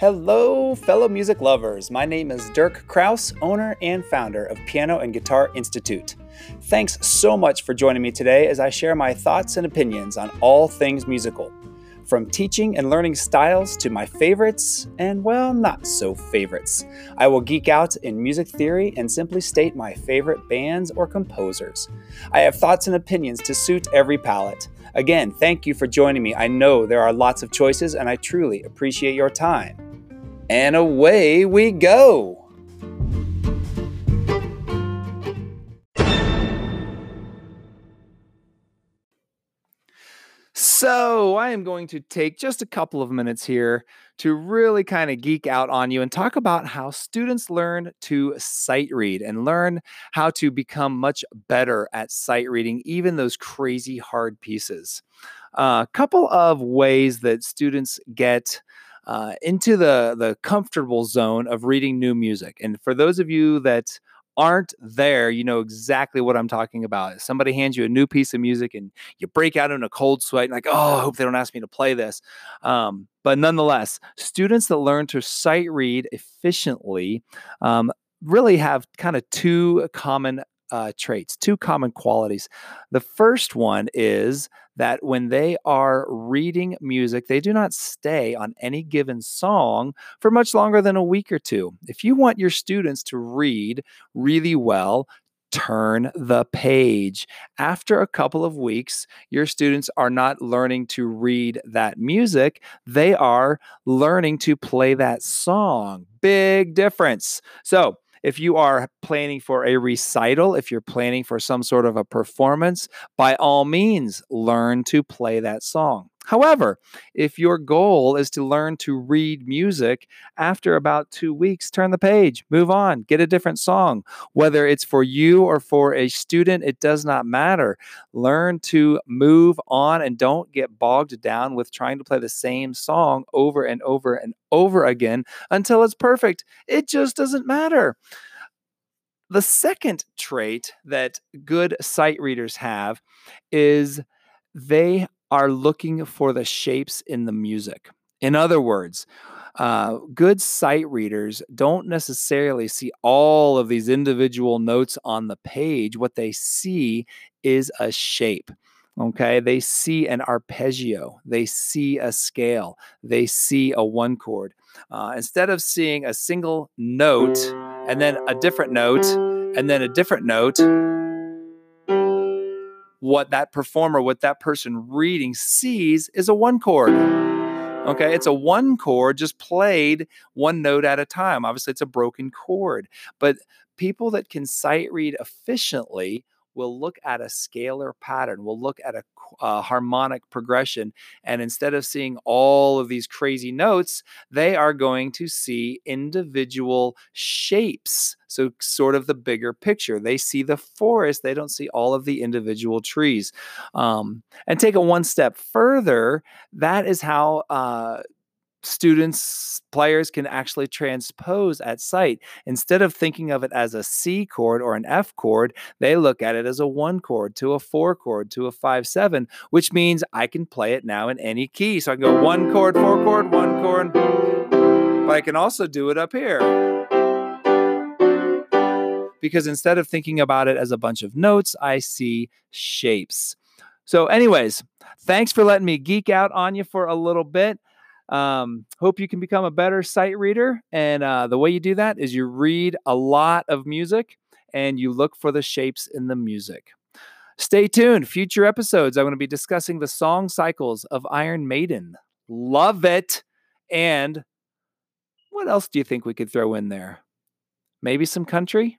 Hello, fellow music lovers. My name is Dirk Kraus, owner and founder of Piano and Guitar Institute. Thanks so much for joining me today as I share my thoughts and opinions on all things musical. From teaching and learning styles to my favorites and, well, not so favorites. I will geek out in music theory and simply state my favorite bands or composers. I have thoughts and opinions to suit every palate. Again, thank you for joining me. I know there are lots of choices and I truly appreciate your time. And away we go. So, I am going to take just a couple of minutes here to really kind of geek out on you and talk about how students learn to sight read and learn how to become much better at sight reading, even those crazy hard pieces. A uh, couple of ways that students get uh, into the the comfortable zone of reading new music. And for those of you that aren't there, you know exactly what I'm talking about. If somebody hands you a new piece of music and you break out in a cold sweat, and like, oh, I hope they don't ask me to play this. Um, but nonetheless, students that learn to sight read efficiently um, really have kind of two common uh, traits, two common qualities. The first one is that when they are reading music, they do not stay on any given song for much longer than a week or two. If you want your students to read really well, turn the page. After a couple of weeks, your students are not learning to read that music, they are learning to play that song. Big difference. So, if you are planning for a recital, if you're planning for some sort of a performance, by all means, learn to play that song. However, if your goal is to learn to read music, after about two weeks, turn the page, move on, get a different song. Whether it's for you or for a student, it does not matter. Learn to move on and don't get bogged down with trying to play the same song over and over and over again until it's perfect. It just doesn't matter. The second trait that good sight readers have is they are looking for the shapes in the music. In other words, uh, good sight readers don't necessarily see all of these individual notes on the page. What they see is a shape. Okay, they see an arpeggio, they see a scale, they see a one chord. Uh, instead of seeing a single note and then a different note and then a different note, what that performer, what that person reading sees is a one chord. Okay, it's a one chord just played one note at a time. Obviously, it's a broken chord, but people that can sight read efficiently will look at a scalar pattern, we'll look at a, a, harmonic progression. And instead of seeing all of these crazy notes, they are going to see individual shapes. So, sort of the bigger picture. They see the forest, they don't see all of the individual trees. Um, and take it one step further, that is how. Uh, students, players can actually transpose at sight. Instead of thinking of it as a C chord or an F chord, they look at it as a one chord to a four chord to a five seven, which means I can play it now in any key. So I can go one chord, four chord, one chord, but I can also do it up here. Because instead of thinking about it as a bunch of notes, I see shapes. So, anyways, thanks for letting me geek out on you for a little bit. Um, hope you can become a better sight reader. And uh, the way you do that is you read a lot of music and you look for the shapes in the music. Stay tuned. Future episodes, I'm going to be discussing the song cycles of Iron Maiden. Love it. And what else do you think we could throw in there? Maybe some country?